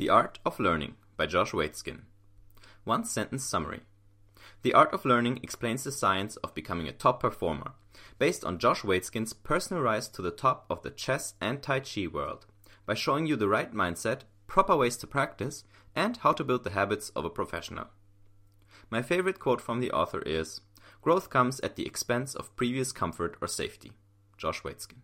The Art of Learning by Josh Waitzkin. One sentence summary. The Art of Learning explains the science of becoming a top performer, based on Josh Waitzkin's personal rise to the top of the chess and Tai Chi world, by showing you the right mindset, proper ways to practice, and how to build the habits of a professional. My favorite quote from the author is Growth comes at the expense of previous comfort or safety. Josh Waitzkin.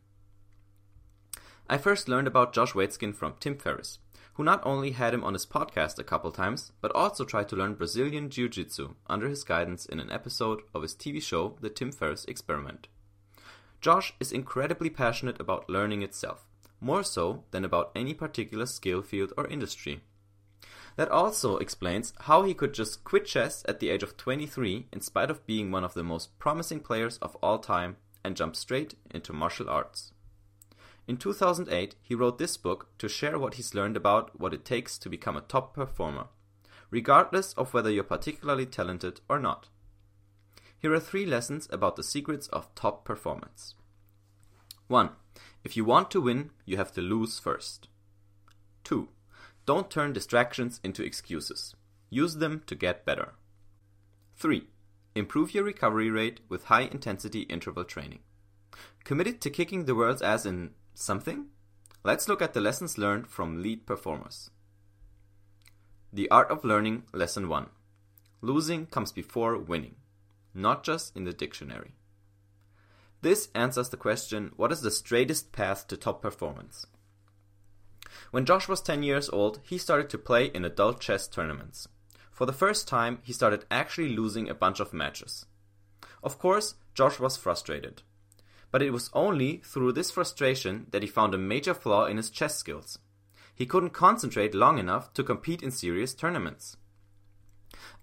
I first learned about Josh Waitzkin from Tim Ferriss, who not only had him on his podcast a couple times, but also tried to learn Brazilian Jiu Jitsu under his guidance in an episode of his TV show, The Tim Ferriss Experiment. Josh is incredibly passionate about learning itself, more so than about any particular skill field or industry. That also explains how he could just quit chess at the age of 23 in spite of being one of the most promising players of all time and jump straight into martial arts. In 2008, he wrote this book to share what he's learned about what it takes to become a top performer, regardless of whether you're particularly talented or not. Here are three lessons about the secrets of top performance. 1. If you want to win, you have to lose first. 2. Don't turn distractions into excuses. Use them to get better. 3. Improve your recovery rate with high intensity interval training. Committed to kicking the world's ass in something? Let's look at the lessons learned from lead performers. The Art of Learning, Lesson 1 Losing comes before winning, not just in the dictionary. This answers the question what is the straightest path to top performance? When Josh was 10 years old, he started to play in adult chess tournaments. For the first time, he started actually losing a bunch of matches. Of course, Josh was frustrated but it was only through this frustration that he found a major flaw in his chess skills. He couldn't concentrate long enough to compete in serious tournaments.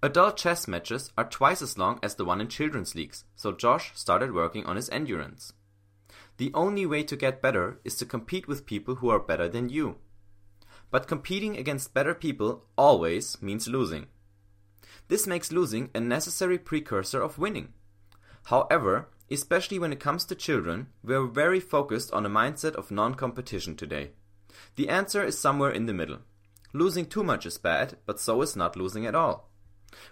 Adult chess matches are twice as long as the one in children's leagues, so Josh started working on his endurance. The only way to get better is to compete with people who are better than you. But competing against better people always means losing. This makes losing a necessary precursor of winning. However, Especially when it comes to children, we are very focused on a mindset of non competition today. The answer is somewhere in the middle. Losing too much is bad, but so is not losing at all.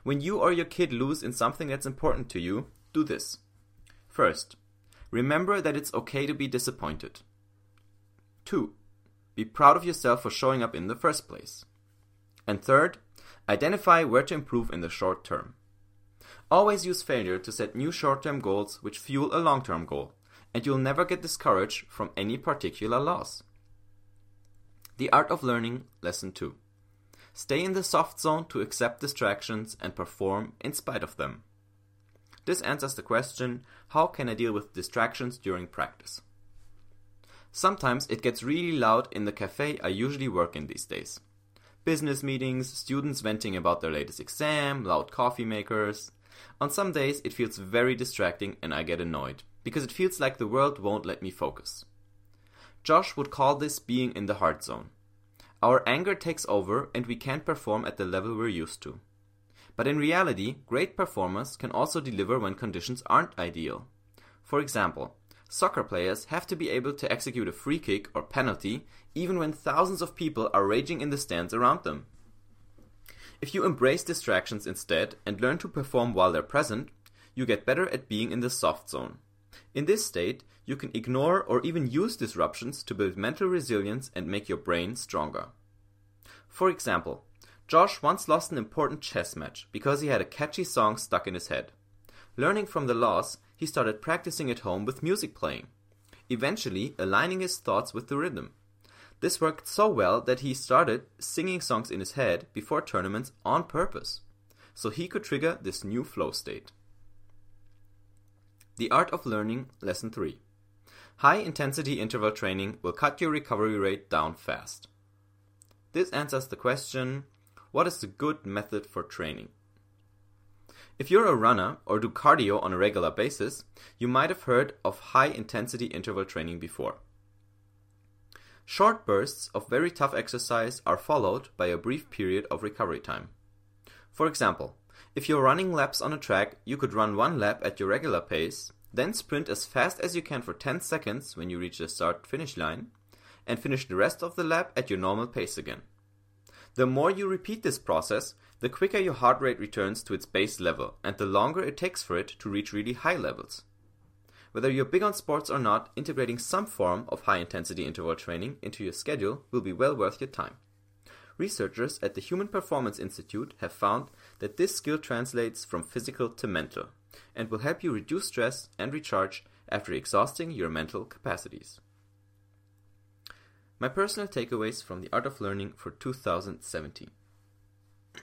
When you or your kid lose in something that's important to you, do this. First, remember that it's okay to be disappointed. 2. Be proud of yourself for showing up in the first place. And third, identify where to improve in the short term. Always use failure to set new short term goals which fuel a long term goal, and you'll never get discouraged from any particular loss. The Art of Learning, Lesson 2 Stay in the soft zone to accept distractions and perform in spite of them. This answers the question how can I deal with distractions during practice? Sometimes it gets really loud in the cafe I usually work in these days. Business meetings, students venting about their latest exam, loud coffee makers. On some days, it feels very distracting and I get annoyed, because it feels like the world won't let me focus. Josh would call this being in the hard zone. Our anger takes over and we can't perform at the level we're used to. But in reality, great performers can also deliver when conditions aren't ideal. For example, soccer players have to be able to execute a free kick or penalty even when thousands of people are raging in the stands around them. If you embrace distractions instead and learn to perform while they're present, you get better at being in the soft zone. In this state, you can ignore or even use disruptions to build mental resilience and make your brain stronger. For example, Josh once lost an important chess match because he had a catchy song stuck in his head. Learning from the loss, he started practicing at home with music playing, eventually aligning his thoughts with the rhythm. This worked so well that he started singing songs in his head before tournaments on purpose, so he could trigger this new flow state. The Art of Learning, Lesson 3 High intensity interval training will cut your recovery rate down fast. This answers the question what is the good method for training? If you're a runner or do cardio on a regular basis, you might have heard of high intensity interval training before. Short bursts of very tough exercise are followed by a brief period of recovery time. For example, if you're running laps on a track, you could run one lap at your regular pace, then sprint as fast as you can for 10 seconds when you reach the start finish line, and finish the rest of the lap at your normal pace again. The more you repeat this process, the quicker your heart rate returns to its base level, and the longer it takes for it to reach really high levels. Whether you're big on sports or not, integrating some form of high intensity interval training into your schedule will be well worth your time. Researchers at the Human Performance Institute have found that this skill translates from physical to mental and will help you reduce stress and recharge after exhausting your mental capacities. My personal takeaways from the Art of Learning for 2017.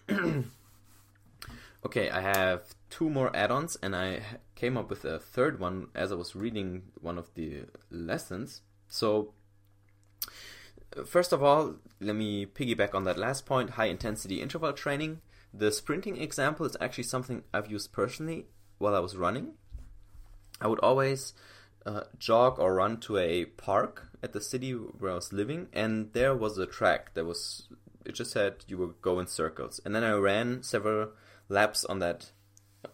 okay, I have two more add ons, and I came up with a third one as I was reading one of the lessons. So, first of all, let me piggyback on that last point high intensity interval training. The sprinting example is actually something I've used personally while I was running. I would always uh, jog or run to a park at the city where I was living, and there was a track that was it just said you would go in circles, and then I ran several laps on that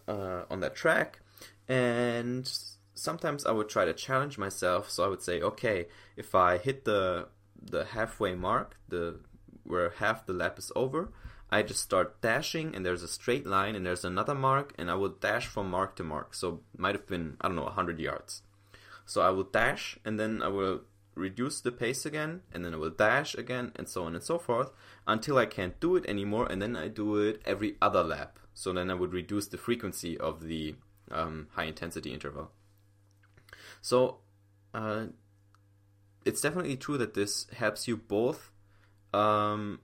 uh, on that track, and sometimes I would try to challenge myself. So I would say, okay, if I hit the the halfway mark, the where half the lap is over, I just start dashing, and there's a straight line, and there's another mark, and I would dash from mark to mark. So might have been I don't know hundred yards. So I will dash, and then I will reduce the pace again, and then I will dash again, and so on and so forth, until I can't do it anymore, and then I do it every other lap. So then I would reduce the frequency of the um, high intensity interval. So uh, it's definitely true that this helps you both um,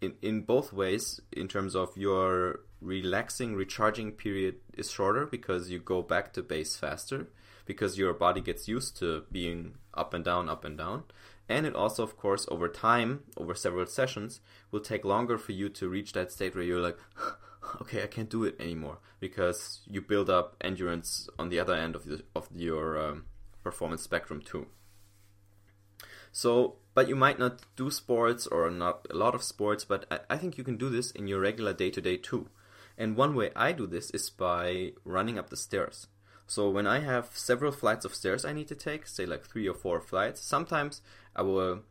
in in both ways in terms of your relaxing recharging period is shorter because you go back to base faster because your body gets used to being up and down up and down and it also of course over time over several sessions will take longer for you to reach that state where you're like okay i can't do it anymore because you build up endurance on the other end of the, of your um, performance spectrum too. So but you might not do sports or not a lot of sports but I, I think you can do this in your regular day-to-day too. And one way i do this is by running up the stairs. So when I have several flights of stairs I need to take, say like three or four flights, sometimes I will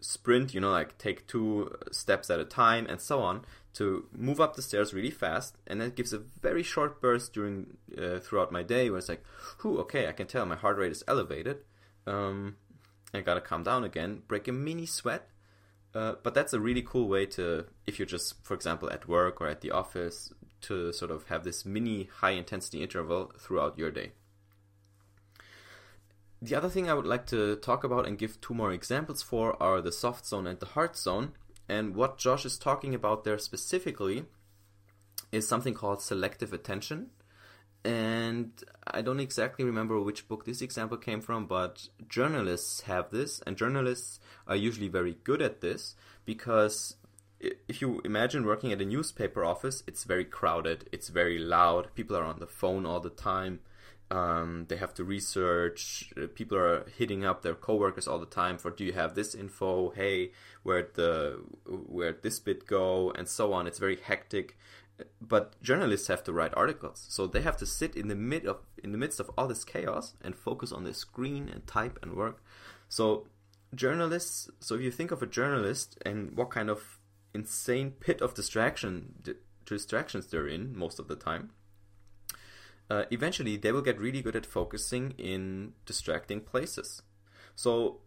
sprint, you know, like take two steps at a time and so on to move up the stairs really fast, and that gives a very short burst during uh, throughout my day where it's like, whew, okay, I can tell my heart rate is elevated. Um, I gotta calm down again, break a mini sweat. Uh, but that's a really cool way to, if you're just, for example, at work or at the office, to sort of have this mini high intensity interval throughout your day. The other thing I would like to talk about and give two more examples for are the soft zone and the hard zone. And what Josh is talking about there specifically is something called selective attention. And I don't exactly remember which book this example came from, but journalists have this, and journalists are usually very good at this because if you imagine working at a newspaper office, it's very crowded, it's very loud, people are on the phone all the time. Um, they have to research. Uh, people are hitting up their coworkers all the time for, "Do you have this info? Hey, where the where this bit go?" and so on. It's very hectic. But journalists have to write articles, so they have to sit in the mid of in the midst of all this chaos and focus on the screen and type and work. So journalists. So if you think of a journalist and what kind of insane pit of distraction distractions they're in most of the time. Uh, eventually, they will get really good at focusing in distracting places. So,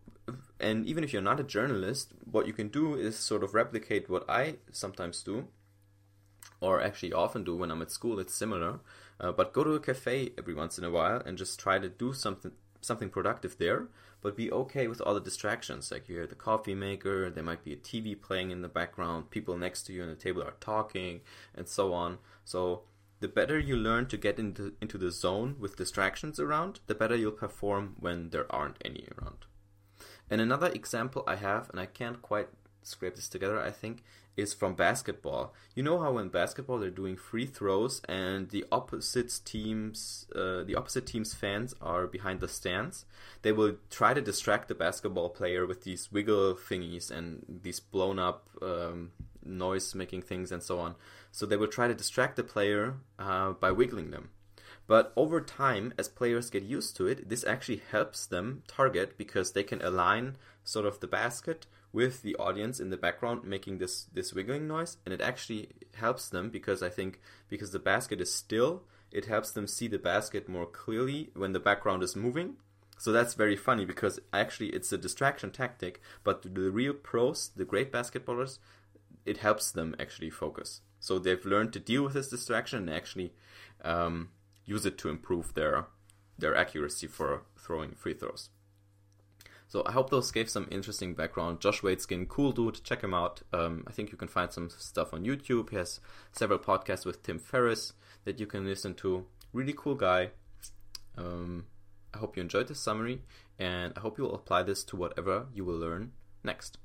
and even if you're not a journalist, what you can do is sort of replicate what I sometimes do, or actually often do when I'm at school. It's similar, uh, but go to a cafe every once in a while and just try to do something something productive there, but be okay with all the distractions. Like you hear the coffee maker, there might be a TV playing in the background, people next to you on the table are talking, and so on. So the better you learn to get into into the zone with distractions around, the better you'll perform when there aren't any around. And another example I have, and I can't quite scrape this together, I think, is from basketball. You know how in basketball they're doing free throws and the opposite teams, uh, the opposite team's fans are behind the stands. They will try to distract the basketball player with these wiggle thingies and these blown up um, noise making things and so on. So they will try to distract the player uh, by wiggling them. But over time, as players get used to it, this actually helps them target because they can align sort of the basket with the audience in the background making this this wiggling noise, and it actually helps them because I think because the basket is still, it helps them see the basket more clearly when the background is moving. So that's very funny because actually it's a distraction tactic, but the real pros, the great basketballers, it helps them actually focus. So they've learned to deal with this distraction and actually um, use it to improve their their accuracy for throwing free throws. So I hope those gave some interesting background. Josh Waitzkin, cool dude. Check him out. Um, I think you can find some stuff on YouTube. He has several podcasts with Tim Ferriss that you can listen to. Really cool guy. Um, I hope you enjoyed this summary, and I hope you will apply this to whatever you will learn next.